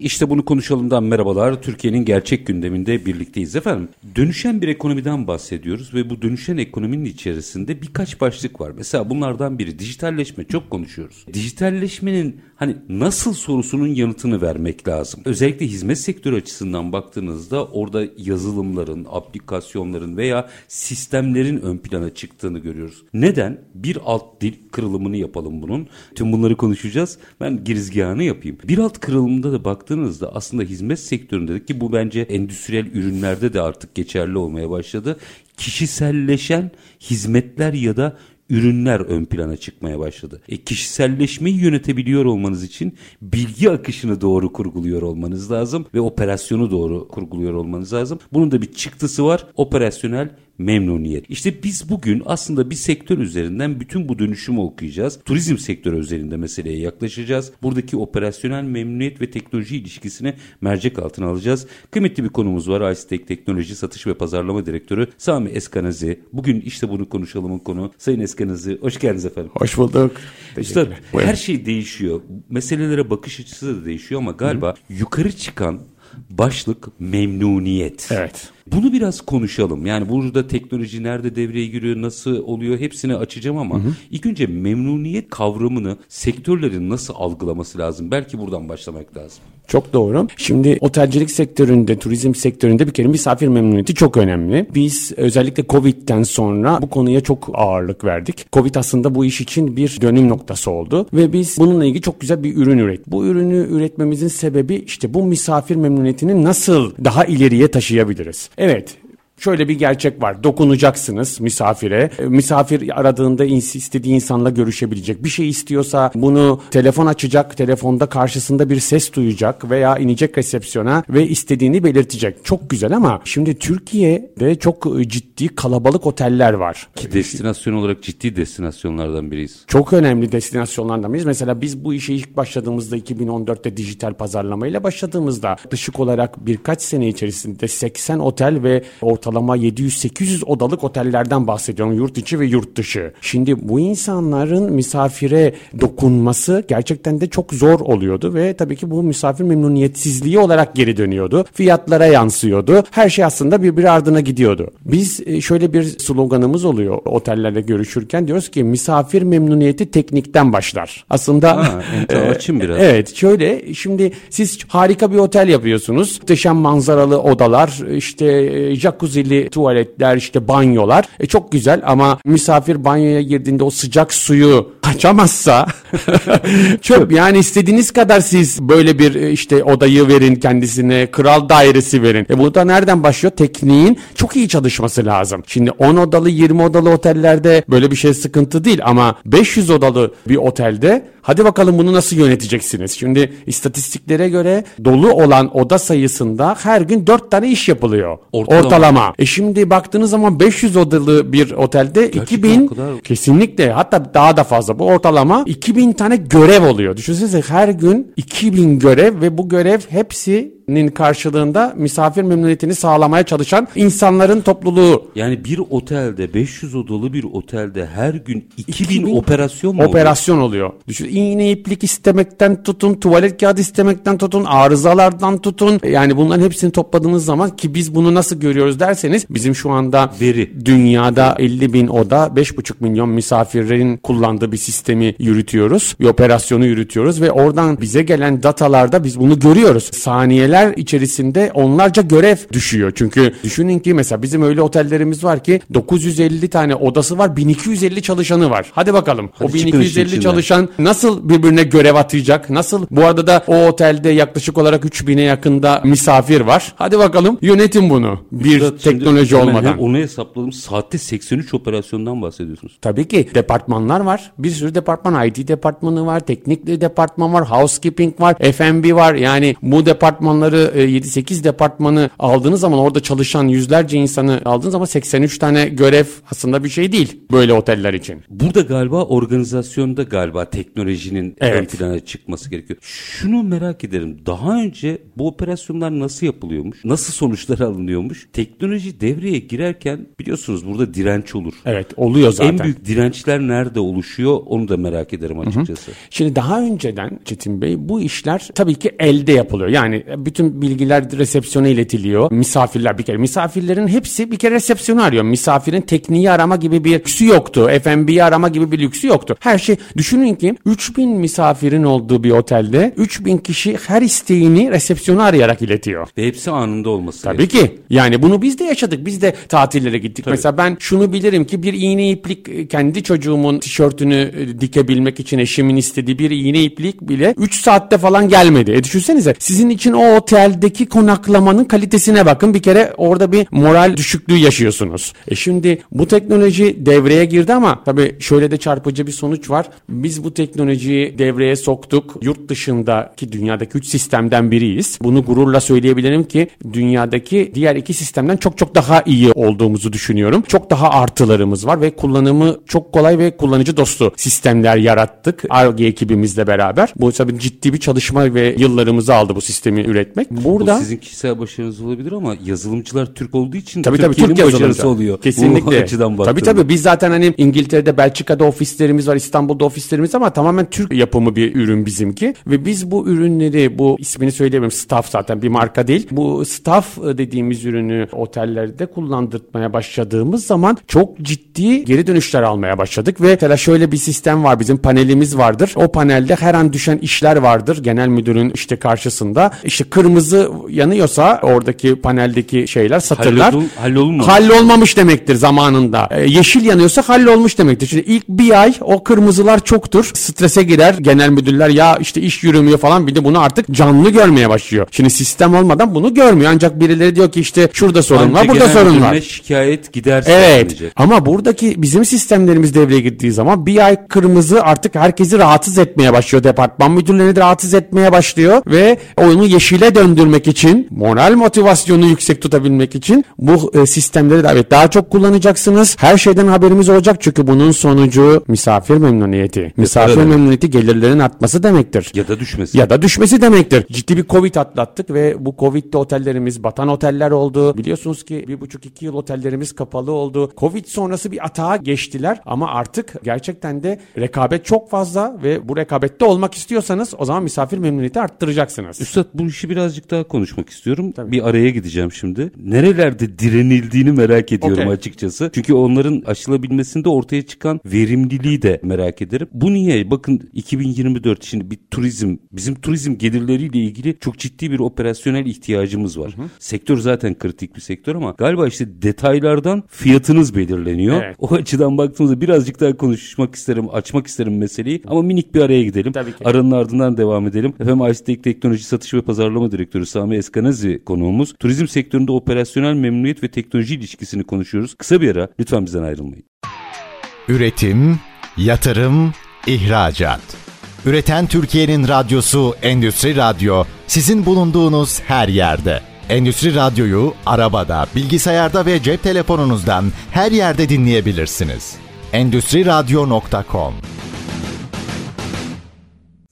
İşte bunu konuşalımdan merhabalar. Türkiye'nin gerçek gündeminde birlikteyiz efendim. Dönüşen bir ekonomiden bahsediyoruz ve bu dönüşen ekonominin içerisinde birkaç başlık var. Mesela bunlardan biri dijitalleşme çok konuşuyoruz. Dijitalleşmenin hani nasıl sorusunun yanıtını vermek lazım. Özellikle hizmet sektörü açısından baktığınızda orada yazılımların, aplikasyonların veya sistemlerin ön plana çıktığını görüyoruz. Neden? Bir alt dil kırılımını yapalım bunun. Tüm bunları konuşacağız. Ben girizgahını yapayım. Bir alt kırılımında da baktığınızda aslında hizmet sektöründe ki bu bence endüstriyel ürünlerde de artık geçerli olmaya başladı. Kişiselleşen hizmetler ya da ürünler ön plana çıkmaya başladı. E, kişiselleşmeyi yönetebiliyor olmanız için bilgi akışını doğru kurguluyor olmanız lazım ve operasyonu doğru kurguluyor olmanız lazım. Bunun da bir çıktısı var. Operasyonel memnuniyet. İşte biz bugün aslında bir sektör üzerinden bütün bu dönüşümü okuyacağız. Turizm sektörü üzerinde meseleye yaklaşacağız. Buradaki operasyonel memnuniyet ve teknoloji ilişkisini mercek altına alacağız. Kıymetli bir konumuz var. Icetek Teknoloji Satış ve Pazarlama Direktörü Sami Eskanazi. Bugün işte bunu konuşalımın konu. Sayın Eskanazi hoş geldiniz efendim. Hoş bulduk. Üstad her şey değişiyor. Meselelere bakış açısı da değişiyor ama galiba Hı. yukarı çıkan başlık memnuniyet. Evet. Bunu biraz konuşalım. Yani burada teknoloji nerede devreye giriyor, nasıl oluyor hepsini açacağım ama hı hı. ilk önce memnuniyet kavramını sektörlerin nasıl algılaması lazım? Belki buradan başlamak lazım. Çok doğru. Şimdi otelcilik sektöründe, turizm sektöründe bir kere misafir memnuniyeti çok önemli. Biz özellikle Covid'den sonra bu konuya çok ağırlık verdik. Covid aslında bu iş için bir dönüm noktası oldu ve biz bununla ilgili çok güzel bir ürün ürettik. Bu ürünü üretmemizin sebebi işte bu misafir memnuniyetini nasıl daha ileriye taşıyabiliriz? Evet, Şöyle bir gerçek var. Dokunacaksınız misafire. E, misafir aradığında istediği insanla görüşebilecek. Bir şey istiyorsa bunu telefon açacak. Telefonda karşısında bir ses duyacak veya inecek resepsiyona ve istediğini belirtecek. Çok güzel ama şimdi Türkiye'de çok e, ciddi kalabalık oteller var. Ki destinasyon olarak ciddi destinasyonlardan biriyiz. Çok önemli destinasyonlardan biriyiz. Mesela biz bu işe ilk başladığımızda 2014'te dijital pazarlamayla başladığımızda dışık olarak birkaç sene içerisinde 80 otel ve orta ortalama 700-800 odalık otellerden bahsediyorum yurt içi ve yurt dışı. Şimdi bu insanların misafire dokunması gerçekten de çok zor oluyordu ve tabii ki bu misafir memnuniyetsizliği olarak geri dönüyordu. Fiyatlara yansıyordu. Her şey aslında birbiri ardına gidiyordu. Biz e, şöyle bir sloganımız oluyor otellerle görüşürken diyoruz ki misafir memnuniyeti teknikten başlar. Aslında ha, e, biraz. Evet şöyle şimdi siz harika bir otel yapıyorsunuz. Muhteşem manzaralı odalar işte e, jacuzzi jacuzzi'li tuvaletler işte banyolar. E çok güzel ama misafir banyoya girdiğinde o sıcak suyu kaçamazsa çöp yani istediğiniz kadar siz böyle bir e, işte odayı verin kendisine kral dairesi verin. E bu da nereden başlıyor? Tekniğin çok iyi çalışması lazım. Şimdi 10 odalı 20 odalı otellerde böyle bir şey sıkıntı değil ama 500 odalı bir otelde hadi bakalım bunu nasıl yöneteceksiniz? Şimdi istatistiklere göre dolu olan oda sayısında her gün 4 tane iş yapılıyor. Ortalama. Ortalama. E şimdi baktığınız zaman 500 odalı bir otelde Gerçekten 2000 kadar... kesinlikle hatta daha da fazla bu ortalama 2000 tane görev oluyor. Düşünsenize her gün 2000 görev ve bu görev hepsi nin karşılığında misafir memnuniyetini sağlamaya çalışan insanların topluluğu. Yani bir otelde 500 odalı bir otelde her gün 2000, 2000 operasyon mu Operasyon oluyor? oluyor. Düşün iğne iplik istemekten tutun, tuvalet kağıdı istemekten tutun, arızalardan tutun. Yani bunların hepsini topladığınız zaman ki biz bunu nasıl görüyoruz derseniz bizim şu anda veri dünyada 50 bin oda 5,5 milyon misafirin kullandığı bir sistemi yürütüyoruz. Bir operasyonu yürütüyoruz ve oradan bize gelen datalarda biz bunu görüyoruz. Saniyeler oteller içerisinde onlarca görev düşüyor. Çünkü düşünün ki mesela bizim öyle otellerimiz var ki 950 tane odası var 1250 çalışanı var. Hadi bakalım Hadi o 1250 çalışan nasıl birbirine görev atayacak? Nasıl? Bu arada da o otelde yaklaşık olarak 3000'e yakında misafir var. Hadi bakalım yönetin bunu. Bir Üstad, teknoloji olmadan. Onu hesapladım. Saatte 83 operasyondan bahsediyorsunuz. Tabii ki departmanlar var. Bir sürü departman IT departmanı var, teknik departman var, housekeeping var, F&B var. Yani bu departmanlar departmanları e, 7-8 departmanı aldığınız zaman orada çalışan yüzlerce insanı aldığınız zaman 83 tane görev aslında bir şey değil böyle oteller için. Burada galiba organizasyonda galiba teknolojinin Evet. ön plana çıkması gerekiyor. Şunu merak ederim. Daha önce bu operasyonlar nasıl yapılıyormuş? Nasıl sonuçlar alınıyormuş? Teknoloji devreye girerken biliyorsunuz burada direnç olur. Evet oluyor zaten. En büyük dirençler nerede oluşuyor onu da merak ederim açıkçası. Şimdi daha önceden Çetin Bey bu işler tabii ki elde yapılıyor. Yani bütün bilgiler resepsiyona iletiliyor. Misafirler bir kere misafirlerin hepsi bir kere resepsiyonu arıyor. Misafirin tekniği arama gibi bir lüksü yoktu. F&B'yi arama gibi bir lüksü yoktu. Her şey düşünün ki 3000 misafirin olduğu bir otelde 3000 kişi her isteğini resepsiyonu arayarak iletiyor. Ve hepsi anında olması Tabii ki. Yani bunu biz de yaşadık. Biz de tatillere gittik. Mesela ben şunu bilirim ki bir iğne iplik e, kendi çocuğumun tişörtünü e, dikebilmek için eşimin istediği bir iğne iplik bile 3 saatte falan gelmedi. E düşünsenize sizin için o oteldeki konaklamanın kalitesine bakın. Bir kere orada bir moral düşüklüğü yaşıyorsunuz. E şimdi bu teknoloji devreye girdi ama tabii şöyle de çarpıcı bir sonuç var. Biz bu teknolojiyi devreye soktuk. Yurt dışındaki dünyadaki 3 sistemden biriyiz. Bunu gururla söyleyebilirim ki dünyadaki diğer iki sistemden çok çok daha iyi olduğumuzu düşünüyorum. Çok daha artılarımız var ve kullanımı çok kolay ve kullanıcı dostu sistemler yarattık. ARGE ekibimizle beraber. Bu tabii ciddi bir çalışma ve yıllarımızı aldı bu sistemi üretmek. Burada Bu sizin kişisel başarınız olabilir ama yazılımcılar Türk olduğu için Tabii tabii Türk başarısı oluyor. Bu Kesinlikle. açıdan tabii tabii biz zaten hani İngiltere'de, Belçika'da ofislerimiz var, İstanbul'da ofislerimiz ama tamamen Türk yapımı bir ürün bizimki. Ve biz bu ürünleri, bu ismini söyleyemem, staff zaten bir marka değil. Bu staff dediğimiz ürünü otellerde kullandırmaya başladığımız zaman çok ciddi geri dönüşler almaya başladık ve mesela şöyle bir sistem var bizim panelimiz vardır. O panelde her an düşen işler vardır genel müdürün işte karşısında. İşte kırmızı yanıyorsa oradaki paneldeki şeyler satırlar. Hallolun- hallolunmamış. Hallolmamış demektir zamanında. Ee, yeşil yanıyorsa hallolmuş demektir. Şimdi ilk bir ay o kırmızılar çoktur. Strese girer. Genel müdürler ya işte iş yürümüyor falan. Bir de bunu artık canlı görmeye başlıyor. Şimdi sistem olmadan bunu görmüyor. Ancak birileri diyor ki işte şurada sorun var, burada sorun var. şikayet giderse Evet gelecek. ama buradaki bizim sistemlerimiz devreye girdiği zaman bir ay kırmızı artık herkesi rahatsız etmeye başlıyor. Departman müdürlerini de rahatsız etmeye başlıyor ve onu yeşile döndürmek için moral motivasyonu yüksek tutabilmek için bu e, sistemleri de evet daha çok kullanacaksınız. Her şeyden haberimiz olacak çünkü bunun sonucu misafir memnuniyeti. Misafir demek. memnuniyeti gelirlerin artması demektir. Ya da düşmesi. Ya da düşmesi demektir. Ciddi bir Covid atlattık ve bu Covid'de otellerimiz batan oteller oldu. Biliyorsunuz ki bir buçuk iki yıl otellerimiz kapalı oldu. Covid sonrası bir atağa geçtiler ama artık gerçekten de rekabet çok fazla ve bu rekabette olmak istiyorsanız o zaman misafir memnuniyeti arttıracaksınız. Üstad bu işi birazcık daha konuşmak istiyorum. Bir araya gideceğim şimdi. Nerelerde direnildiğini merak ediyorum Okey. açıkçası. Çünkü onların aşılabilmesinde ortaya çıkan verimliliği de merak ederim. Bu niye? Bakın 2024 şimdi bir turizm, bizim turizm gelirleriyle ilgili çok ciddi bir operasyonel ihtiyacımız var. Sektör zaten kritik bir sektör ama galiba işte detaylardan fiyatınız belirleniyor. Evet. O açıdan baktığımızda birazcık daha konuşmak isterim, açmak isterim meseleyi ama minik bir araya gidelim. Tabii ki. Aranın ardından devam edelim. Efendim Icetek Teknoloji Satış ve Pazarlama Direktörü Sami Eskanazi konuğumuz. Turizm sektöründe operasyonel memnuniyet ve teknoloji ilişkisini konuşuyoruz. Kısa bir ara lütfen bizden ayrılmayın. Üretim, yatırım, ihracat. Üreten Türkiye'nin radyosu Endüstri Radyo sizin bulunduğunuz her yerde. Endüstri Radyo'yu arabada, bilgisayarda ve cep telefonunuzdan her yerde dinleyebilirsiniz. Endüstri Radyo.com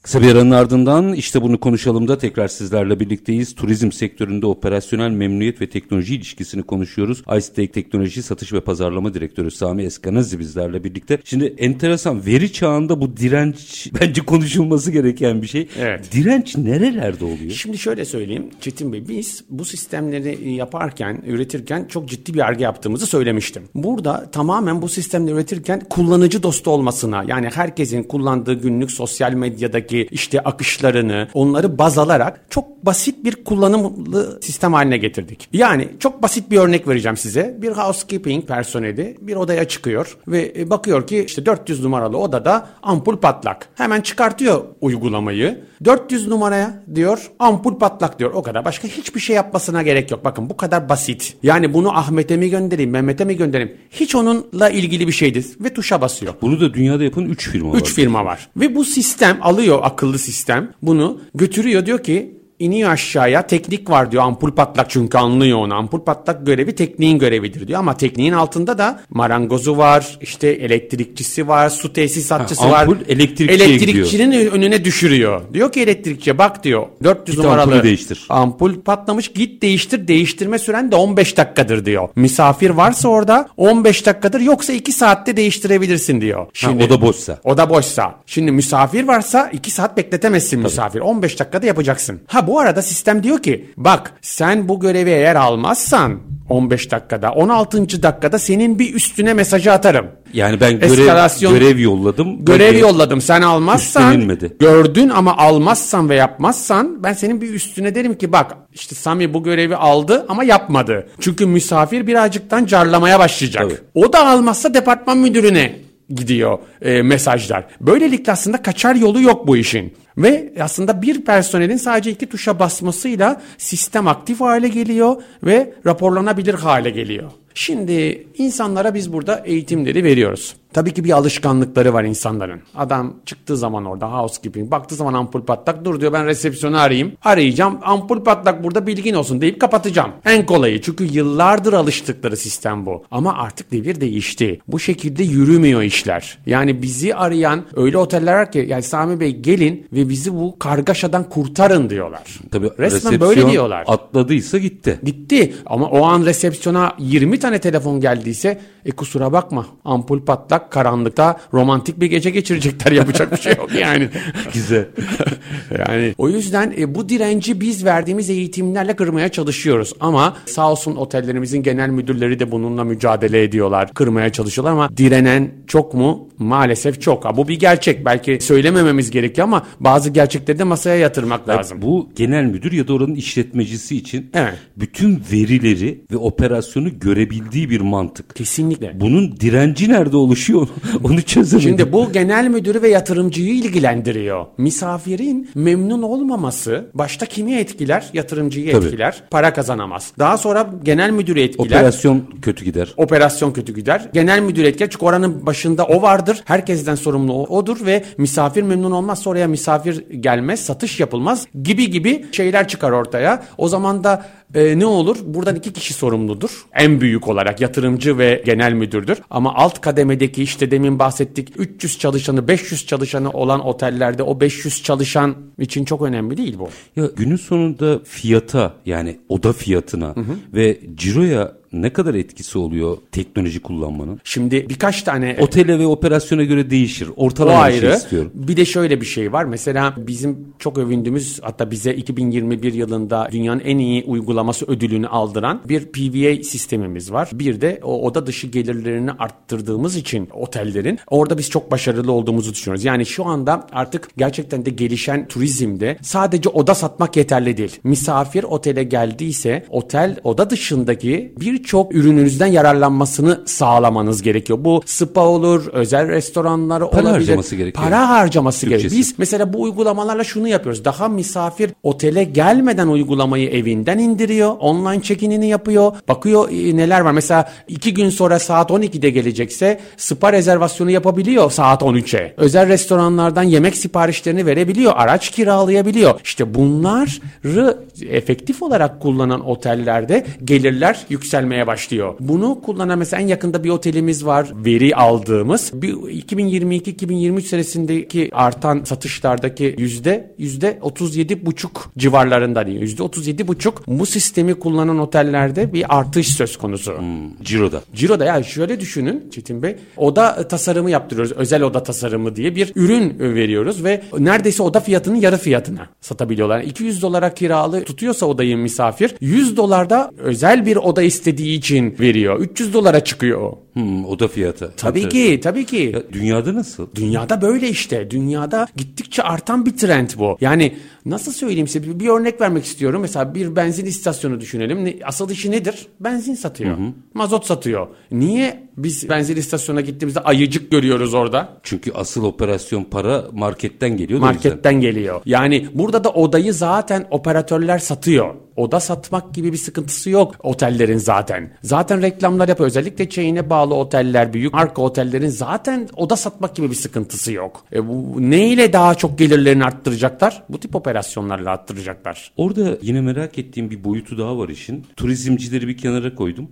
Kısa bir aranın ardından işte bunu konuşalım da tekrar sizlerle birlikteyiz. Turizm sektöründe operasyonel memnuniyet ve teknoloji ilişkisini konuşuyoruz. Icetek Teknoloji Satış ve Pazarlama Direktörü Sami Eskanazi bizlerle birlikte. Şimdi enteresan veri çağında bu direnç bence konuşulması gereken bir şey. Evet. Direnç nerelerde oluyor? Şimdi şöyle söyleyeyim Çetin Bey biz bu sistemleri yaparken üretirken çok ciddi bir arge yaptığımızı söylemiştim. Burada tamamen bu sistemleri üretirken kullanıcı dostu olmasına yani herkesin kullandığı günlük sosyal medyadaki işte akışlarını onları baz alarak çok basit bir kullanımlı sistem haline getirdik. Yani çok basit bir örnek vereceğim size. Bir housekeeping personeli bir odaya çıkıyor ve e, bakıyor ki işte 400 numaralı odada ampul patlak. Hemen çıkartıyor uygulamayı. 400 numaraya diyor ampul patlak diyor. O kadar. Başka hiçbir şey yapmasına gerek yok. Bakın bu kadar basit. Yani bunu Ahmet'e mi göndereyim, Mehmet'e mi göndereyim? Hiç onunla ilgili bir şeydir. Ve tuşa basıyor. Bunu da dünyada yapan 3 firma var. 3 firma var. Ve bu sistem alıyor akıllı sistem bunu götürüyor diyor ki iniyor aşağıya teknik var diyor ampul patlak çünkü anlıyor onu. Ampul patlak görevi tekniğin görevidir diyor ama tekniğin altında da marangozu var işte elektrikçisi var su tesisatçısı Ha, var. ampul elektrikçiye Elektrikçinin önüne düşürüyor. Diyor ki elektrikçiye bak diyor 400 Git numaralı değiştir. ampul patlamış git değiştir değiştirme süren de 15 dakikadır diyor. Misafir varsa orada 15 dakikadır yoksa 2 saatte değiştirebilirsin diyor. Ha, o da boşsa. O da boşsa. Şimdi misafir varsa 2 saat bekletemezsin misafir. 15 dakikada yapacaksın. Ha bu arada sistem diyor ki bak sen bu görevi eğer almazsan 15 dakikada 16. dakikada senin bir üstüne mesajı atarım. Yani ben görev, Eskalasyon- görev yolladım. Görev yolladım sen almazsan gördün ama almazsan ve yapmazsan ben senin bir üstüne derim ki bak işte Sami bu görevi aldı ama yapmadı. Çünkü misafir birazcıktan carlamaya başlayacak. Tabii. O da almazsa departman müdürüne gidiyor e, mesajlar. Böylelikle aslında kaçar yolu yok bu işin. Ve aslında bir personelin sadece iki tuşa basmasıyla sistem aktif hale geliyor ve raporlanabilir hale geliyor. Şimdi insanlara biz burada eğitimleri veriyoruz. Tabii ki bir alışkanlıkları var insanların. Adam çıktığı zaman orada housekeeping baktığı zaman ampul patlak dur diyor ben resepsiyonu arayayım. Arayacağım ampul patlak burada bilgin olsun deyip kapatacağım. En kolayı çünkü yıllardır alıştıkları sistem bu. Ama artık devir değişti. Bu şekilde yürümüyor işler. Yani bizi arayan öyle oteller var ki yani Sami Bey gelin ve bizi bu kargaşadan kurtarın diyorlar. Tabii Resmen böyle diyorlar. Atladıysa gitti. Gitti ama o an resepsiyona 20 tane telefon geldiyse e kusura bakma ampul patlak karanlıkta romantik bir gece geçirecekler yapacak bir şey yok yani. Güzel. yani o yüzden e, bu direnci biz verdiğimiz eğitimlerle kırmaya çalışıyoruz ama sağ olsun otellerimizin genel müdürleri de bununla mücadele ediyorlar. Kırmaya çalışıyorlar ama direnen çok mu? Maalesef çok. Ha, bu bir gerçek. Belki söylemememiz gerekiyor ama bazı gerçekleri de masaya yatırmak lazım. Bu genel müdür ya da oranın işletmecisi için Evet. bütün verileri ve operasyonu görebildiği bir mantık. Kesinlikle. Bunun direnci nerede oluşuyor onu çözemedim. Şimdi bu genel müdürü ve yatırımcıyı ilgilendiriyor. Misafirin memnun olmaması başta kimi etkiler? Yatırımcıyı Tabii. etkiler. Para kazanamaz. Daha sonra genel müdürü etkiler. operasyon kötü gider. Operasyon kötü gider. Genel müdür etkiler çünkü oranın başında o vardır. Herkesten sorumlu odur ve misafir memnun olmazsa oraya misafir gelmez, satış yapılmaz gibi gibi şeyler çıkar ortaya. O zaman da e, ne olur? Buradan iki kişi sorumludur. En büyük olarak yatırımcı ve genel müdürdür. Ama alt kademedeki işte demin bahsettik 300 çalışanı 500 çalışanı olan otellerde o 500 çalışan için çok önemli değil bu. Ya günün sonunda fiyata yani oda fiyatına ve ciroya ne kadar etkisi oluyor teknoloji kullanmanın? Şimdi birkaç tane Otele ve operasyona göre değişir. O Ortalama bir şey ayrı. istiyorum. Bir de şöyle bir şey var. Mesela bizim çok övündüğümüz hatta bize 2021 yılında dünyanın en iyi uygulaması ödülünü aldıran bir PVA sistemimiz var. Bir de o oda dışı gelirlerini arttırdığımız için otellerin orada biz çok başarılı olduğumuzu düşünüyoruz. Yani şu anda artık gerçekten de gelişen turizmde sadece oda satmak yeterli değil. Misafir otele geldiyse otel oda dışındaki birçok ürününüzden yararlanmasını sağlamanız gerekiyor. Bu spa olur, özel restoranlar Para olabilir. harcaması gerekiyor. Para harcaması gerekiyor. Türkçesi. Biz mesela bu uygulamalarla şunu yapıyoruz. Daha misafir otele gelmeden uygulamayı evinden indiriyor. Online check-in'ini yapıyor. Bakıyor e, neler var. Mesela iki gün sonra saat 12'de gelecekse spa rezervasyonu yapabiliyor saat 13'e. Özel restoranlardan yemek siparişlerini verebiliyor. Araç kiralayabiliyor. İşte bunları efektif olarak kullanan otellerde gelirler yükselmeye başlıyor. Bunu kullanan mesela en yakında bir otelimiz var. Veri aldığımız. Bir 2022-2023 senesindeki artan satışlardaki yüzde yüzde 37 buçuk civarlarında değil. Yüzde 37 buçuk bu sistemi kullanan otellerde bir artış söz konusu. Ciro'da. Ciro'da ya şöyle düşünün Çetin Bey. Oda tasarımı yaptırıyoruz. Özel oda tasarımı diye bir ürün veriyoruz ve neredeyse oda fiyatının yarı fiyatına satabiliyorlar. 200 dolara kiralı tutuyorsa odayı misafir 100 dolarda özel bir oda istediği için veriyor. 300 dolara çıkıyor o. Hmm, oda fiyatı. Tabii Tabii. ki, tabii ki. Ya, dünyada nasıl? Dünyada böyle işte. Dünyada gittikçe artan bir trend bu. Yani nasıl söyleyeyim size bir, bir örnek vermek istiyorum. Mesela bir benzin istasyonu düşünelim. Ne- Asıl işi nedir? Benzin satıyor. Mazot satıyor. Niye biz benzin istasyonuna gittiğimizde ayıcık görüyoruz orada? Çünkü asıl operasyon para marketten geliyor. da o. Marketten geliyor. Yani burada da odayı zaten operatörler satıyor. Oda satmak gibi bir sıkıntısı yok otellerin zaten. Zaten reklamlar yapıyor. Özellikle chain'e bağlı pahalı oteller, büyük marka otellerin zaten oda satmak gibi bir sıkıntısı yok. E bu neyle daha çok gelirlerini arttıracaklar? Bu tip operasyonlarla arttıracaklar. Orada yine merak ettiğim bir boyutu daha var işin. Turizmcileri bir kenara koydum.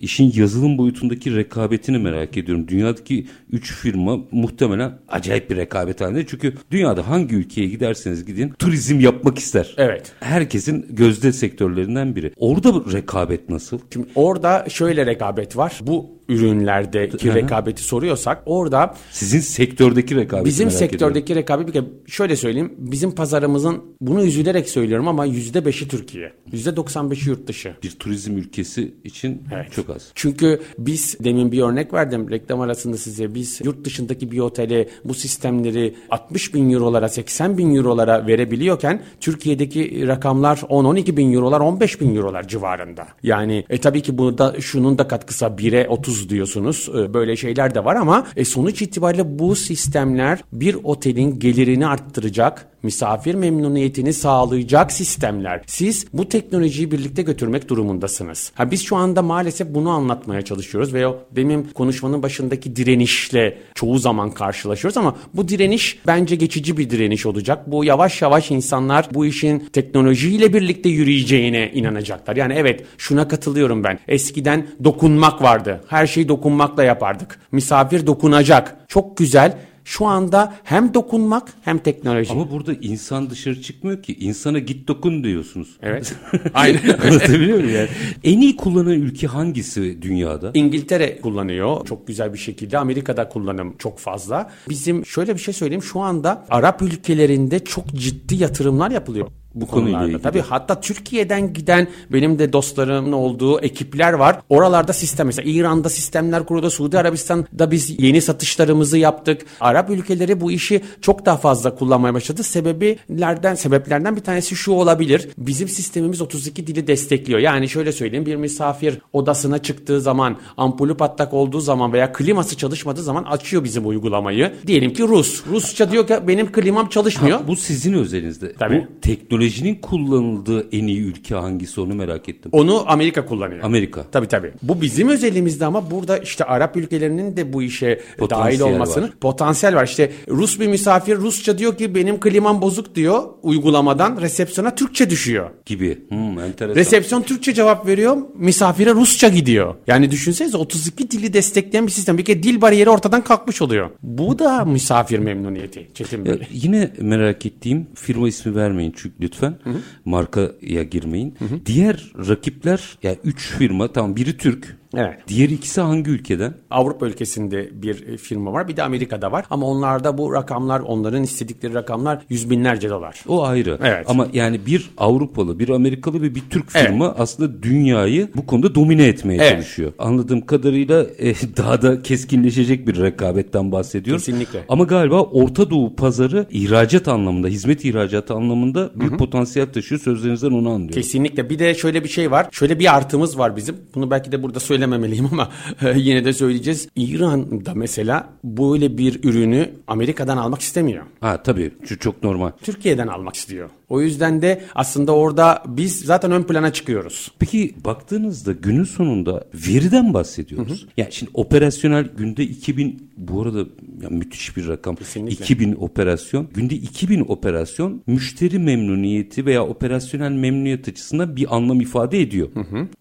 İşin yazılım boyutundaki rekabetini merak ediyorum. Dünyadaki 3 firma muhtemelen acayip bir rekabet halinde. Çünkü dünyada hangi ülkeye giderseniz gidin turizm yapmak ister. Evet. Herkesin gözde sektörlerinden biri. Orada rekabet nasıl? Şimdi orada şöyle rekabet var. Bu ürünlerdeki Hı hı. rekabeti soruyorsak orada Sizin sektördeki rekabeti bizim merak ediyorum. sektördeki rekabet şöyle söyleyeyim. Bizim pazarımızın bunu üzülerek söylüyorum ama yüzde beşi Türkiye. Yüzde 95'i yurt dışı. bir turizm ülkesi için Evet. çok az. Çünkü biz demin bir örnek verdim reklam arasında size. Biz yurt dışındaki bir otele bu sistemleri 60 bin eurolara 80 bin eurolara verebiliyorken Türkiye'deki rakamlar 10-12 bin eurolar 15 bin eurolar civarında. Yani e, tabii ki burada şunun da katkısı 1'e 30 diyorsunuz. E, böyle şeyler de var ama e, sonuç itibariyle bu sistemler bir otelin gelirini arttıracak misafir memnuniyetini sağlayacak sistemler. Siz bu teknolojiyi birlikte götürmek durumundasınız. Ha biz şu anda maalesef bunu anlatmaya çalışıyoruz ve o benim konuşmanın başındaki direnişle çoğu zaman karşılaşıyoruz ama bu direniş bence geçici bir direniş olacak. Bu yavaş yavaş insanlar bu işin teknolojiyle birlikte yürüyeceğine inanacaklar. Yani evet şuna katılıyorum ben. Eskiden dokunmak vardı. Her şeyi dokunmakla yapardık. Misafir dokunacak. Çok güzel. Şu anda hem dokunmak hem teknoloji. Ama burada insan dışarı çıkmıyor ki. İnsana git dokun diyorsunuz. Evet. Aynen. Anlatabiliyor muyum yani? En iyi kullanan ülke hangisi dünyada? İngiltere kullanıyor çok güzel bir şekilde. Amerika'da kullanım çok fazla. Bizim şöyle bir şey söyleyeyim. Şu anda Arap ülkelerinde çok ciddi yatırımlar yapılıyor bu konuyla konularda. ilgili. Tabii hatta Türkiye'den giden benim de dostlarımın olduğu ekipler var. Oralarda sistem mesela İran'da sistemler kuruldu. Suudi Arabistan'da biz yeni satışlarımızı yaptık. Arap ülkeleri bu işi çok daha fazla kullanmaya başladı. Sebeplerden sebeplerden bir tanesi şu olabilir. Bizim sistemimiz 32 dili destekliyor. Yani şöyle söyleyeyim bir misafir odasına çıktığı zaman ampulü patlak olduğu zaman veya kliması çalışmadığı zaman açıyor bizim uygulamayı. Diyelim ki Rus. Rusça diyor ki benim klimam çalışmıyor. Ha, bu sizin özelinizde. Tabii. Bu teknolojinin kullanıldığı en iyi ülke hangisi onu merak ettim. Onu Amerika kullanıyor. Amerika. Tabii tabii. Bu bizim özelimizde ama burada işte Arap ülkelerinin de bu işe Potansiyel dahil olmasını var. potansiyel var. İşte Rus bir misafir Rusça diyor ki benim klimam bozuk diyor uygulamadan resepsiyona Türkçe düşüyor. Gibi. Hmm, enteresan. Resepsiyon Türkçe cevap veriyor, misafire Rusça gidiyor. Yani düşünsenize 32 dili destekleyen bir sistem. Bir kere dil bariyeri ortadan kalkmış oluyor. Bu da misafir memnuniyeti Çetin Ya, yine merak ettiğim firma ismi vermeyin çünkü lütfen. Markaya girmeyin. Diğer rakipler ya üç firma tamam biri Türk. Evet. Diğer ikisi hangi ülkeden? Avrupa ülkesinde bir e, firma var bir de Amerika'da var ama onlarda bu rakamlar onların istedikleri rakamlar yüz binlerce dolar. O ayrı. Evet. Ama yani bir Avrupalı, bir Amerikalı ve bir Türk Evet. firma aslında dünyayı bu konuda domine etmeye Evet. çalışıyor. Anladığım kadarıyla e, daha da keskinleşecek bir rekabetten bahsediyoruz. Kesinlikle. Ama galiba Orta Doğu pazarı ihracat anlamında, hizmet ihracatı anlamında bir potansiyel taşıyor. Sözlerinizden onu anlıyorum. Kesinlikle. Bir de şöyle bir şey var. Şöyle bir artımız var bizim. Bunu belki de burada söylememeliyim ama e, yine de söyleyeceğiz. İran'da mesela böyle bir ürünü Amerika'dan almak istemiyor. Ha tabii çok normal. Türkiye'den almak istiyor. O yüzden de aslında orada biz zaten ön plana çıkıyoruz. Peki baktığınızda günün sonunda veriden bahsediyoruz. Yani şimdi operasyonel günde 2000 bu arada ya müthiş bir rakam. Kesinlikle. 2000 operasyon. Günde 2000 operasyon müşteri memnuniyeti veya operasyonel memnuniyet açısından bir anlam ifade ediyor.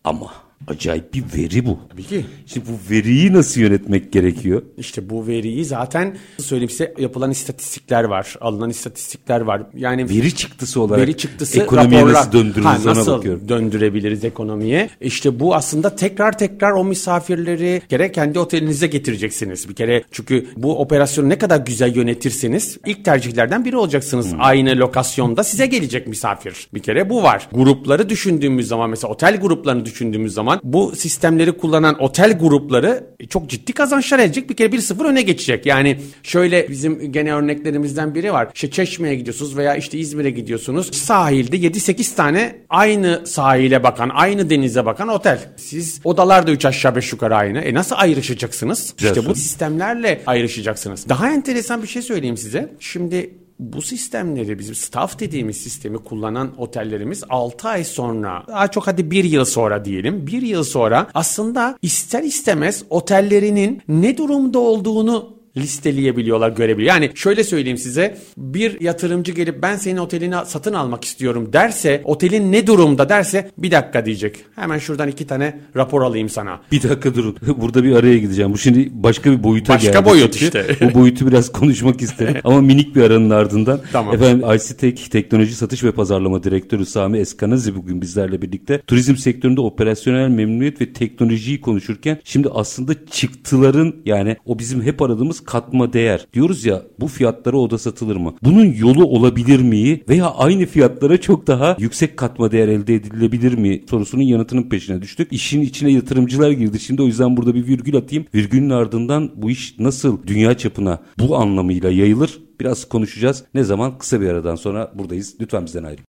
Ama acayip bir veri bu. Tabii ki. Şimdi bu veriyi nasıl yönetmek gerekiyor? İşte bu veriyi zaten söyleyeyim size yapılan istatistikler var. Alınan istatistikler var. Yani Veri çıktısı olarak veri çıktısı ekonomiye raporlar. nasıl döndürürüz Ha, nasıl bakıyorum. döndürebiliriz ekonomiye? İşte bu aslında tekrar tekrar o misafirleri kere kendi otelinize getireceksiniz. Bir kere çünkü bu operasyonu ne kadar güzel yönetirseniz ilk tercihlerden biri olacaksınız. Hmm. Aynı lokasyonda size gelecek misafir. Bir kere bu var. Grupları düşündüğümüz zaman mesela otel gruplarını düşündüğümüz zaman bu sistemleri kullanan otel grupları çok ciddi kazançlar elde edecek. Bir kere 1-0 öne geçecek. Yani şöyle bizim gene örneklerimizden biri var. İşte Çeşme'ye gidiyorsunuz veya işte İzmir'e gidiyorsunuz. Sahilde 7-8 tane aynı sahile bakan, aynı denize bakan otel. Siz odalar da 3 aşağı 5 yukarı aynı. E nasıl ayrışacaksınız? İşte bu sistemlerle ayrışacaksınız. Daha enteresan bir şey söyleyeyim size. Şimdi bu sistemleri bizim staff dediğimiz sistemi kullanan otellerimiz 6 ay sonra daha çok hadi 1 yıl sonra diyelim 1 yıl sonra aslında ister istemez otellerinin ne durumda olduğunu listeleyebiliyorlar, görebiliyor. Yani şöyle söyleyeyim size bir yatırımcı gelip ben senin otelini satın almak istiyorum derse otelin ne durumda derse bir dakika diyecek. Hemen şuradan iki tane rapor alayım sana. Bir dakika durun. Burada bir araya gideceğim. Bu şimdi başka bir boyuta Başka geldi. boyut çünkü. işte. Bu boyutu biraz konuşmak isterim. Ama minik bir aranın ardından. Tamam. Efendim ICTEK Teknoloji Satış ve Pazarlama Direktörü Sami Eskanazi bugün bizlerle birlikte turizm sektöründe operasyonel memnuniyet ve teknolojiyi konuşurken şimdi aslında çıktıların yani o bizim hep aradığımız katma değer. Diyoruz ya bu fiyatlara oda satılır mı? Bunun yolu olabilir mi? Veya aynı fiyatlara çok daha yüksek katma değer elde edilebilir mi? Sorusunun yanıtının peşine düştük. İşin içine yatırımcılar girdi. Şimdi o yüzden burada bir virgül atayım. Virgülün ardından bu iş nasıl dünya çapına bu anlamıyla yayılır? Biraz konuşacağız. Ne zaman? Kısa bir aradan sonra buradayız. Lütfen bizden ayrılın.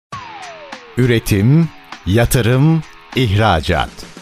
Üretim, yatırım, ihracat.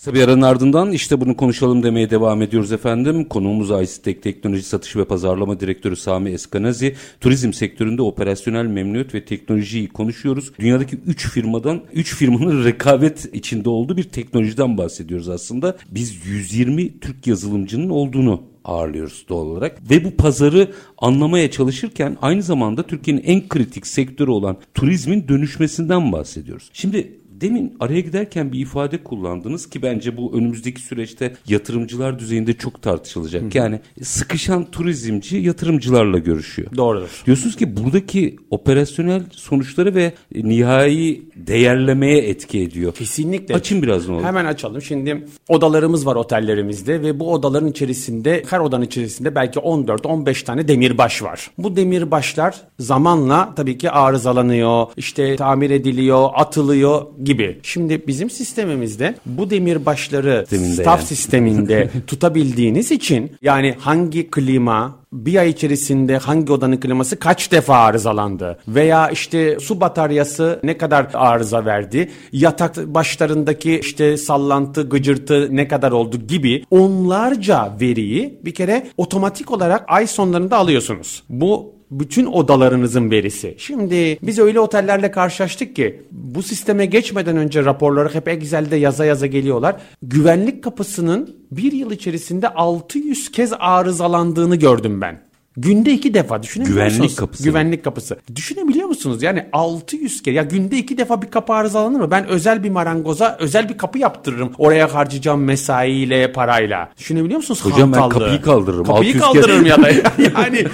Kısa bir aranın ardından işte bunu konuşalım demeye devam ediyoruz efendim. Konuğumuz ICTEK Teknoloji Satış ve Pazarlama Direktörü Sami Eskanazi. Turizm sektöründe operasyonel memnuniyet ve teknolojiyi konuşuyoruz. Dünyadaki 3 firmadan 3 firmanın rekabet içinde olduğu bir teknolojiden bahsediyoruz aslında. Biz 120 Türk yazılımcının olduğunu ağırlıyoruz doğal olarak. Ve bu pazarı anlamaya çalışırken aynı zamanda Türkiye'nin en kritik sektörü olan turizmin dönüşmesinden bahsediyoruz. Şimdi Demin araya giderken bir ifade kullandınız ki bence bu önümüzdeki süreçte yatırımcılar düzeyinde çok tartışılacak. Yani sıkışan turizmci yatırımcılarla görüşüyor. Doğrudur. Diyorsunuz ki buradaki operasyonel sonuçları ve nihai değerlemeye etki ediyor. Kesinlikle. Açın biraz ne olur. Hemen açalım. Şimdi odalarımız var otellerimizde ve bu odaların içerisinde her odanın içerisinde belki 14-15 tane demirbaş var. Bu demirbaşlar zamanla tabii ki arızalanıyor, işte tamir ediliyor, atılıyor gibi. Şimdi bizim sistemimizde bu demirbaşları Sisteminde staff yani. sisteminde tutabildiğiniz için yani hangi klima bir ay içerisinde hangi odanın kliması kaç defa arızalandı veya işte su bataryası ne kadar arıza verdi yatak başlarındaki işte sallantı gıcırtı ne kadar oldu gibi onlarca veriyi bir kere otomatik olarak ay sonlarında alıyorsunuz. Bu bütün odalarınızın verisi. Şimdi biz öyle otellerle karşılaştık ki bu sisteme geçmeden önce raporları hep Excel'de yaza yaza geliyorlar. Güvenlik kapısının bir yıl içerisinde 600 kez arızalandığını gördüm ben. Günde iki defa düşünebiliyor Güvenlik musunuz? kapısı. Güvenlik kapısı. Düşünebiliyor musunuz? Yani 600 kere. Ya günde iki defa bir kapı arızalanır mı? Ben özel bir marangoza özel bir kapı yaptırırım. Oraya harcayacağım mesaiyle, parayla. Düşünebiliyor musunuz? Hocam ben hantallığı? kapıyı kaldırırım. Kapıyı 600 kere. kaldırırım ya da. yani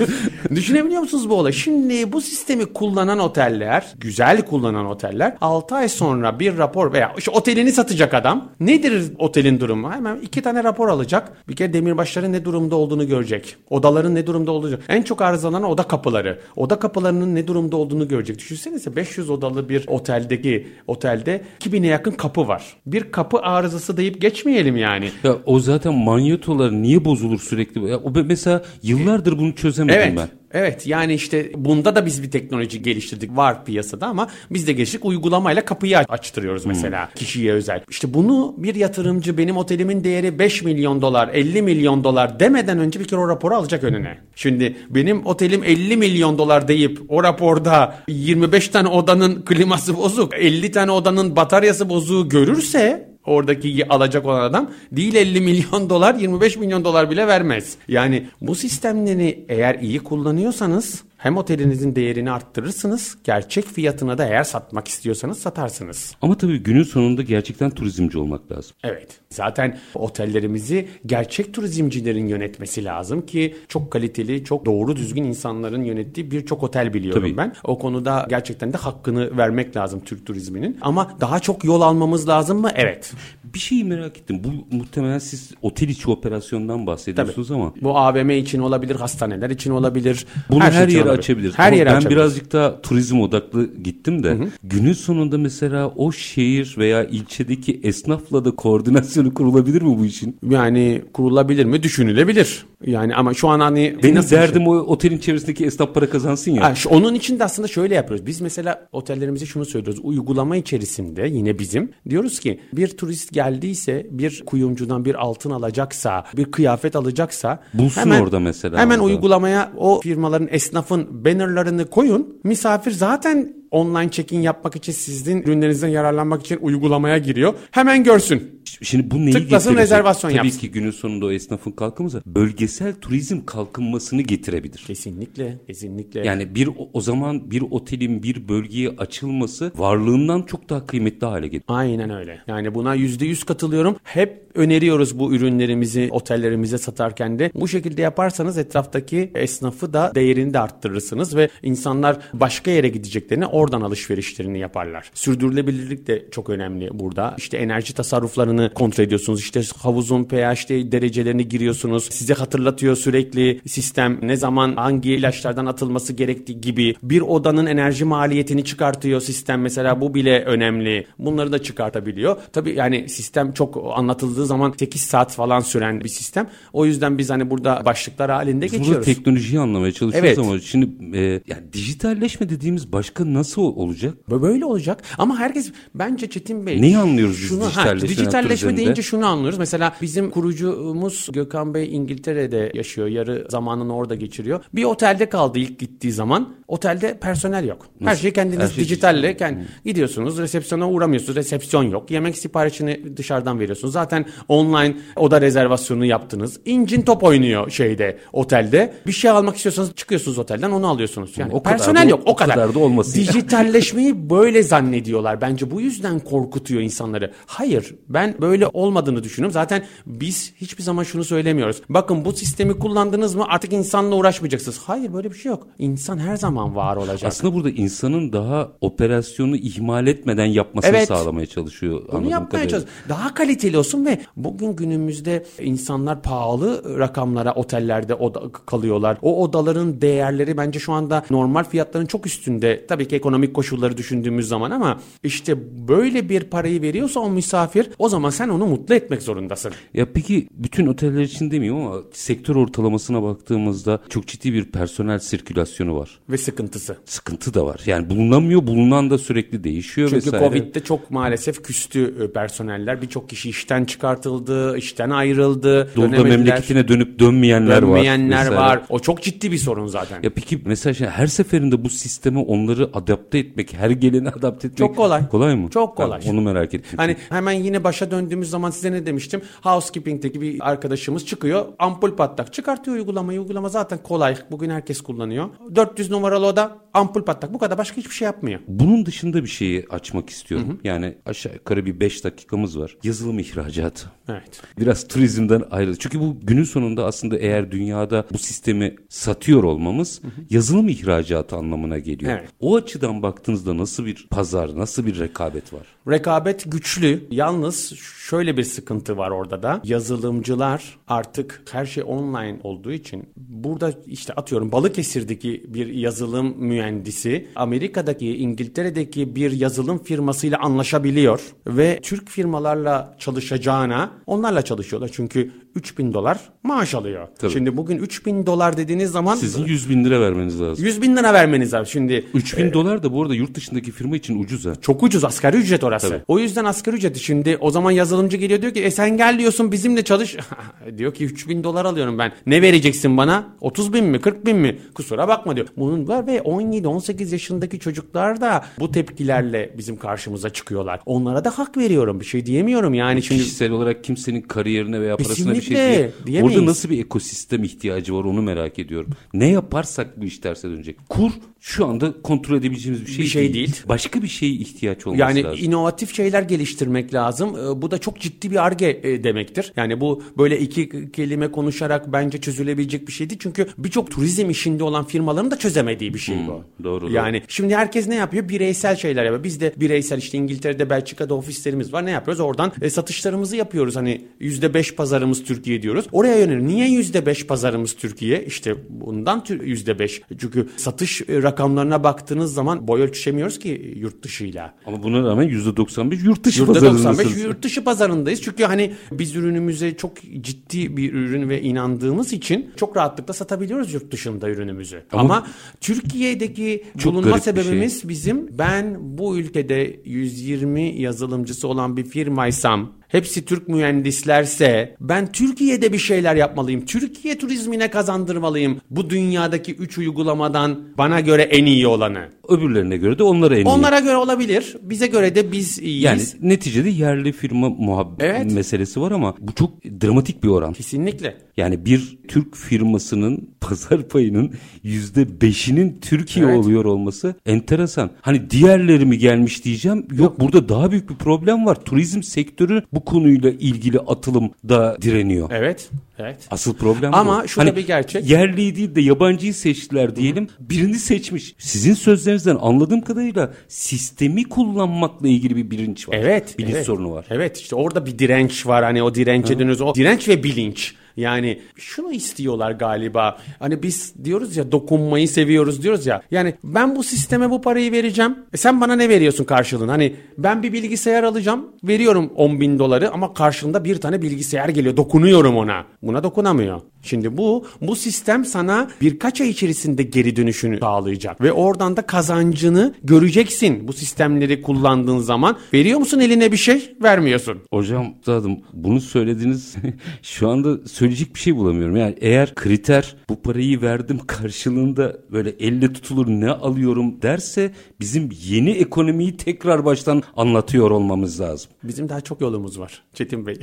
düşünebiliyor musunuz bu olay? Şimdi bu sistemi kullanan oteller, güzel kullanan oteller 6 ay sonra bir rapor veya işte otelini satacak adam. Nedir otelin durumu? Hemen iki tane rapor alacak. Bir kere demirbaşların ne durumda olduğunu görecek. Odaların ne durumda olduğunu. En çok arızalanan oda kapıları. Oda kapılarının ne durumda olduğunu görecek. Düşünsenize 500 odalı bir oteldeki otelde 2000'e yakın kapı var. Bir kapı arızası deyip geçmeyelim yani. Ya o zaten manyetolar niye bozulur sürekli? Ya o mesela yıllardır bunu çözemedim Evet. ben. Evet yani işte bunda da biz bir teknoloji geliştirdik var piyasada ama biz de geliştik uygulamayla kapıyı aç- açtırıyoruz mesela kişiye özel. İşte bunu bir yatırımcı benim otelimin değeri 5 milyon dolar 50 milyon dolar demeden önce bir kere o raporu alacak önüne. Şimdi benim otelim 50 milyon dolar deyip o raporda 25 tane odanın kliması bozuk 50 tane odanın bataryası bozuğu görürse Oradaki alacak olan adam değil 50 milyon dolar 25 milyon dolar bile vermez. Yani bu sistemleri eğer iyi kullanıyorsanız hem otelinizin değerini arttırırsınız gerçek fiyatına da eğer satmak istiyorsanız satarsınız. Ama tabii günün sonunda gerçekten turizmci olmak lazım. Evet. Zaten otellerimizi gerçek turizmcilerin yönetmesi lazım ki çok kaliteli, çok doğru düzgün insanların yönettiği birçok otel biliyorum Tabii. ben. O konuda gerçekten de hakkını vermek lazım Türk turizminin. Ama daha çok yol almamız lazım mı? Evet. bir şeyi merak ettim. Bu muhtemelen siz otel içi operasyondan bahsediyorsunuz ama Bu AVM için olabilir, hastaneler için olabilir. bunu her, şey için yere. Açabiliriz. Her Ama yere ben açabiliriz. birazcık daha turizm odaklı gittim de günün sonunda mesela o şehir veya ilçedeki esnafla da koordinasyonu kurulabilir mi bu işin? Yani kurulabilir mi? Düşünülebilir. Yani ama şu an hani Benim nasıl şey? derdim o otelin çevresindeki esnaf para kazansın ya. Ha, şu- onun için de aslında şöyle yapıyoruz. Biz mesela otellerimize şunu söylüyoruz. Uygulama içerisinde yine bizim diyoruz ki bir turist geldiyse bir kuyumcudan bir altın alacaksa, bir kıyafet alacaksa Bulsun orada mesela Hemen orada. uygulamaya o firmaların esnafın bannerlarını koyun. Misafir zaten online check-in yapmak için sizin ürünlerinizden yararlanmak için uygulamaya giriyor. Hemen görsün. Şimdi bu neyi Tıklasın, getirecek? rezervasyon Tabii yapsın. ki günün sonunda o esnafın kalkınması bölgesel turizm kalkınmasını getirebilir. Kesinlikle, kesinlikle. Yani bir o- o zaman bir otelin bir bölgeye açılması varlığından çok daha kıymetli hale gelir. Aynen öyle. Yani buna yüzde yüz katılıyorum. Hep öneriyoruz bu ürünlerimizi otellerimize satarken de. Bu şekilde yaparsanız etraftaki esnafı da değerini de arttırırsınız ve insanlar başka yere gideceklerini oradan alışverişlerini yaparlar. Sürdürülebilirlik de çok önemli burada. İşte enerji tasarruflarını kontrol ediyorsunuz. İşte havuzun pH derecelerini giriyorsunuz. Size hatırlatıyor sürekli sistem ne zaman hangi ilaçlardan atılması gerektiği gibi. Bir odanın enerji maliyetini çıkartıyor sistem mesela bu bile önemli. Bunları da çıkartabiliyor. Tabii yani sistem çok anlatıldığı zaman 8 saat falan süren bir sistem. O yüzden biz hani burada başlıklar halinde Biz Burada geçiyoruz. teknolojiyi anlamaya çalışıyoruz Evet. ama şimdi e, yani dijitalleşme dediğimiz başka nasıl olacak? Böyle olacak ama herkes bence Çetin Bey. Neyi anlıyoruz biz şunu, ha, dijitalleşme dijitalleşme turizmde? deyince şunu anlıyoruz. Mesela bizim kurucumuz Gökhan Bey İngiltere'de yaşıyor. Yarı zamanını orada geçiriyor. Bir otelde kaldı ilk gittiği zaman. Otelde personel yok. Her Nasıl? şey kendiniz Her şey dijitalle dijital. kend- gidiyorsunuz. Resepsiyona uğramıyorsunuz. Resepsiyon yok. Yemek siparişini dışarıdan veriyorsunuz. Zaten online oda rezervasyonu yaptınız. İncin top oynuyor şeyde otelde. Bir şey almak istiyorsanız çıkıyorsunuz otelden onu alıyorsunuz. Yani O kadar personel da- yok. O, o kadar. kadar da olmasın. Dijitalleşmeyi böyle zannediyorlar. Bence bu yüzden korkutuyor insanları. Hayır ben böyle olmadığını düşünüyorum. Zaten biz hiçbir zaman şunu söylemiyoruz. Bakın bu sistemi kullandınız mı artık insanla uğraşmayacaksınız. Hayır böyle bir şey yok. İnsan her zaman var olacak. Aslında burada insanın daha operasyonu ihmal etmeden yapmasını Evet. sağlamaya çalışıyor. Bunu yapmaya kadarıyla. çalış. Daha kaliteli olsun ve bugün günümüzde insanlar pahalı rakamlara otellerde oda kalıyorlar. O odaların değerleri bence şu anda normal fiyatların çok üstünde. Tabii ki ekonomik koşulları düşündüğümüz zaman ama işte böyle bir parayı veriyorsa o misafir o zaman sen onu mutlu etmek zorundasın. Ya peki bütün oteller için demiyorum ama sektör ortalamasına baktığımızda çok ciddi bir personel sirkülasyonu var. Ve sıkıntısı. Sıkıntı da var. Yani bulunamıyor, bulunan da sürekli değişiyor Çünkü vesaire. Covid'de çok maalesef küstü e, personeller. Birçok kişi işten çıkartıldı, işten ayrıldı. Doğuda memleketine dönüp dönmeyenler, Dönmeyenler var. var. vesaire. O çok ciddi bir sorun zaten. Ya peki mesela şey, her seferinde bu sisteme onları adapte etmek, her geleni adapte etmek Çok kolay. Kolay mı? Çok kolay. Tamam, onu merak ettim. Hani hemen yine başa döndüğümüz zaman size ne demiştim? Housekeeping'teki bir arkadaşımız çıkıyor. Ampul patlak. Çıkartıyor uygulamayı. Uygulama zaten kolay. Bugün herkes kullanıyor. 400 numaralı oda ampul patlak. Bu kadar başka hiçbir şey yapmıyor. Bunun dışında bir şeyi açmak istiyorum. Yani aşağı yukarı bir 5 dakikamız var. Yazılım ihracatı. Evet. Biraz turizmden ayrı. Çünkü bu günün sonunda aslında eğer dünyada bu sistemi satıyor olmamız yazılım ihracatı anlamına geliyor. Evet. O açıdan baktığınızda nasıl bir pazar, nasıl bir rekabet var? Rekabet güçlü. Yalnız şöyle bir sıkıntı var orada da. Yazılımcılar artık her şey online olduğu için burada işte atıyorum Balıkesir'deki bir yazılım mühendisi Amerika'daki İngiltere'deki bir yazılım firmasıyla anlaşabiliyor ve Türk firmalarla çalışacağına onlarla çalışıyorlar. Çünkü 3000 dolar maaş alıyor. Tabii. Şimdi bugün 3000 dolar dediğiniz zaman Sizin 100 bin lira vermeniz lazım. 100 bin lira vermeniz lazım. Şimdi 3000 dolar da bu arada yurt dışındaki firma için ucuz ha. çok ucuz asgari ücret orası. Tabii. O yüzden asgari ücreti şimdi o zaman yazılımcı geliyor diyor ki e sen gel diyorsun bizimle çalış. diyor ki 3000 dolar alıyorum ben. Ne vereceksin bana? 30 bin mi 40 bin mi? Kusura bakma diyor. Bunun var ve 17-18 yaşındaki çocuklar da bu tepkilerle bizim karşımıza çıkıyorlar. Onlara da hak veriyorum bir şey diyemiyorum yani şimdi. Kişisel olarak kimsenin kariyerine veya parasına bir şey diye. diyemeyiz. Orada nasıl bir ekosistem ihtiyacı var onu merak ediyorum. Ne yaparsak bu iş terse dönecek. Kur şu anda kontrol edebileceğimiz bir şey, Bir şey değil. Başka bir şeye ihtiyaç olması Yani lazım. inovatif şeyler geliştirmek lazım. Ee, Bu da çok ciddi bir arge e, demektir. Yani bu böyle iki kelime konuşarak bence çözülebilecek bir şey değil. Çünkü birçok turizm işinde olan firmaların da çözemediği bir şey bu. doğru, Yani şimdi herkes ne yapıyor? Bireysel şeyler yapıyor. Biz de bireysel işte İngiltere'de, Belçika'da ofislerimiz var. Ne yapıyoruz? Oradan e, satışlarımızı yapıyoruz. Hani %5 pazarımız Türkiye diyoruz. Oraya yönelir. Niye %5 pazarımız Türkiye? İşte bundan tür- %5. Çünkü satış e, rakamlarına baktığınız zaman boy ölçüşemiyoruz ki yurt dışıyla. Ama buna rağmen %95 yurt dışı %95 pazarındasınız. yurt dışı pazarındayız. Çünkü hani biz ürünümüze çok ciddi bir ürün ve inandığımız için çok rahatlıkla satabiliyoruz yurt dışında ürünümüzü. Ama- Ama, Türkiye'deki bulunma bir şey. sebebimiz bizim ben bu ülkede 120 yazılımcısı olan bir firmaysam hepsi Türk mühendislerse ben Türkiye'de bir şeyler yapmalıyım. Türkiye turizmine kazandırmalıyım. Bu dünyadaki 3 uygulamadan bana göre en iyi olanı. Öbürlerine göre de onlara en iyi. Onlara göre olabilir. Bize göre de biz iyiyiz. Yani neticede yerli firma muhabbet Evet. meselesi var ama bu çok dramatik bir oran. Kesinlikle. Yani bir Türk firmasının pazar payının yüzde beşinin Türkiye Evet. oluyor olması enteresan. Hani diğerleri mi gelmiş diyeceğim. Yok, burada daha büyük bir problem var. Turizm sektörü bu konuyla ilgili atılımda direniyor. Evet. Evet. Asıl problem bu. Ama şu da bir gerçek. Yerliyi değil de yabancıyı seçtiler diyelim. Birini seçmiş. Sizin sözlerinizden anladığım kadarıyla sistemi kullanmakla ilgili bir bilinç var. Evet. Bilinç evet. sorunu var. Evet işte orada bir direnç var hani o dirençe dönüyoruz. O direnç ve bilinç. Yani şunu istiyorlar galiba. Hani biz diyoruz ya dokunmayı seviyoruz diyoruz ya. Yani ben bu sisteme bu parayı vereceğim. E sen bana ne veriyorsun karşılığını? Hani ben bir bilgisayar alacağım. Veriyorum 10 bin doları ama karşılığında bir tane bilgisayar geliyor. Dokunuyorum ona. Buna dokunamıyor. Şimdi bu bu sistem sana birkaç ay içerisinde geri dönüşünü sağlayacak ve oradan da kazancını göreceksin. Bu sistemleri kullandığın zaman veriyor musun eline bir şey? Vermiyorsun. Hocam üstadım bunu söylediğiniz şu anda söyleyecek bir şey bulamıyorum. Yani eğer kriter bu parayı verdim karşılığında böyle elle tutulur ne alıyorum derse bizim yeni ekonomiyi tekrar baştan anlatıyor olmamız lazım. Bizim daha çok yolumuz var Çetin Bey.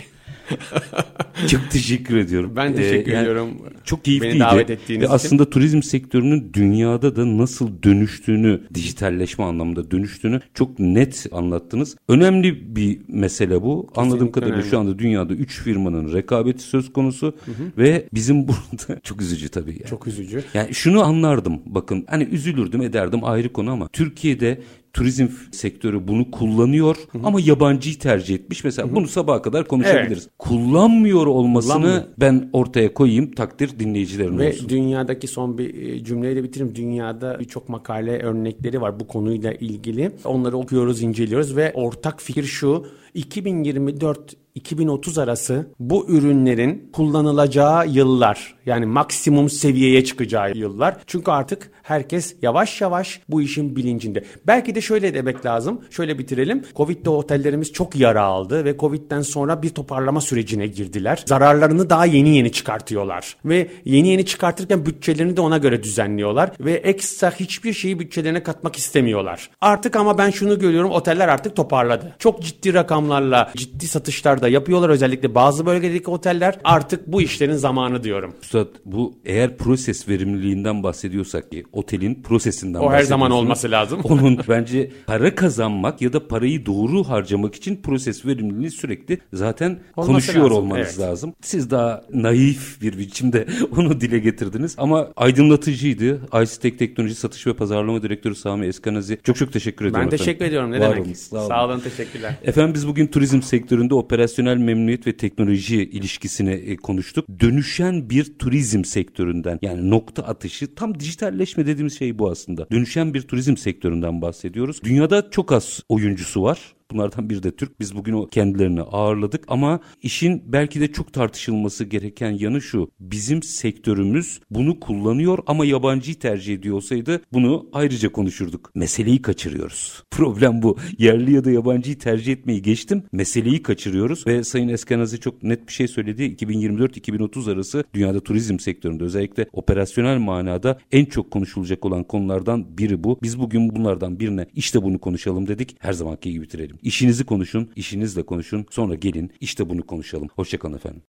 Çok teşekkür ediyorum. Ben teşekkür Ee, yani ediyorum. Çok keyifliydi. Beni davet ettiğiniz Ve için. aslında turizm sektörünün dünyada da nasıl dönüştüğünü, dijitalleşme anlamında dönüştüğünü çok net anlattınız. Önemli bir mesele bu. Anladığım kadarıyla önemli. şu anda dünyada 3 firmanın rekabeti söz konusu ve bizim burada çok üzücü tabii. Yani. Çok üzücü. Yani şunu anlardım bakın hani üzülürdüm ederdim ayrı konu ama Türkiye'de turizm sektörü bunu kullanıyor ama yabancıyı tercih etmiş. Mesela bunu sabaha kadar konuşabiliriz. Kullanmıyor olmasını Kullanmıyor. ben ortaya koyayım takdir dinleyicilerin Ve olsun. dünyadaki son bir e, cümleyle bitireyim. Dünyada birçok makale örnekleri var bu konuyla ilgili. Onları okuyoruz, inceliyoruz ve ortak fikir şu. 2024 2030 arası bu ürünlerin kullanılacağı yıllar yani maksimum seviyeye çıkacağı yıllar. Çünkü artık herkes yavaş yavaş bu işin bilincinde. Belki de şöyle demek lazım. Şöyle bitirelim. Covid'de otellerimiz çok yara aldı ve Covid'den sonra bir toparlama sürecine girdiler. Zararlarını daha yeni yeni çıkartıyorlar. Ve yeni yeni çıkartırken bütçelerini de ona göre düzenliyorlar. Ve ekstra hiçbir şeyi bütçelerine katmak istemiyorlar. Artık ama ben şunu görüyorum oteller artık toparladı. Çok ciddi rakamlarla ciddi satışlar da yapıyorlar özellikle bazı bölgedeki oteller. Artık bu işlerin zamanı diyorum. Üstad bu eğer proses verimliliğinden bahsediyorsak ki otelin prosesinden O her zaman olması lazım. Onun bence para kazanmak ya da parayı doğru harcamak için proses verimliliğini sürekli zaten Olması konuşuyor lazım, olmanız evet. lazım. Siz daha naif bir biçimde onu dile getirdiniz ama aydınlatıcıydı. Icetek Teknoloji Satış ve Pazarlama Direktörü Sami Eskanazi. Çok çok teşekkür ediyorum. Ben efendim. teşekkür ediyorum. Ne Var demek? olun, sağ olun. Sağ olun, teşekkürler. Efendim biz bugün turizm sektöründe operasyonel memnuniyet ve teknoloji ilişkisini e, konuştuk. Dönüşen bir turizm sektöründen yani nokta atışı tam dijitalleşme dediğimiz şey bu aslında. Dönüşen bir turizm sektöründen bahsediyoruz. Dünyada çok az oyuncusu var. Bunlardan biri de Türk. Biz bugün o kendilerini ağırladık ama işin belki de çok tartışılması gereken yanı şu. Bizim sektörümüz bunu kullanıyor ama yabancıyı tercih ediyor olsaydı bunu ayrıca konuşurduk. Meseleyi kaçırıyoruz. Problem bu. Yerli ya da yabancıyı tercih etmeyi geçtim. Meseleyi kaçırıyoruz ve Sayın Eskenazi çok net bir şey söyledi. 2024-2030 arası dünyada turizm sektöründe özellikle operasyonel manada en çok konuşulacak olan konulardan biri bu. Biz bugün bunlardan birine işte bunu konuşalım dedik. Her zamanki gibi bitirelim. İşinizi konuşun, işinizle konuşun. Sonra gelin işte bunu konuşalım. Hoşçakalın efendim.